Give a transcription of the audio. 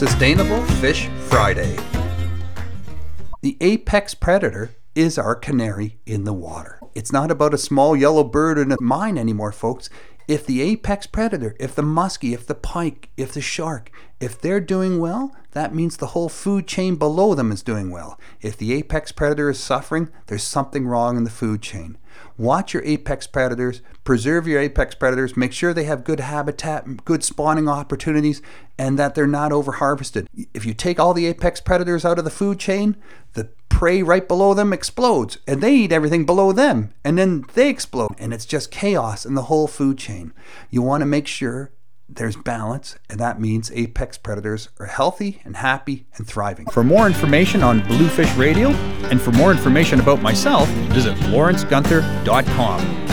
Sustainable Fish Friday. The apex predator is our canary in the water. It's not about a small yellow bird in a mine anymore, folks. If the apex predator, if the muskie, if the pike, if the shark, if they're doing well, that means the whole food chain below them is doing well. If the apex predator is suffering, there's something wrong in the food chain. Watch your apex predators, preserve your apex predators, make sure they have good habitat, good spawning opportunities, and that they're not over harvested. If you take all the apex predators out of the food chain, the prey right below them explodes, and they eat everything below them, and then they explode, and it's just chaos in the whole food chain. You want to make sure there's balance, and that means apex predators are healthy and happy and thriving. For more information on Bluefish Radio and for more information about myself, visit lawrencegunther.com.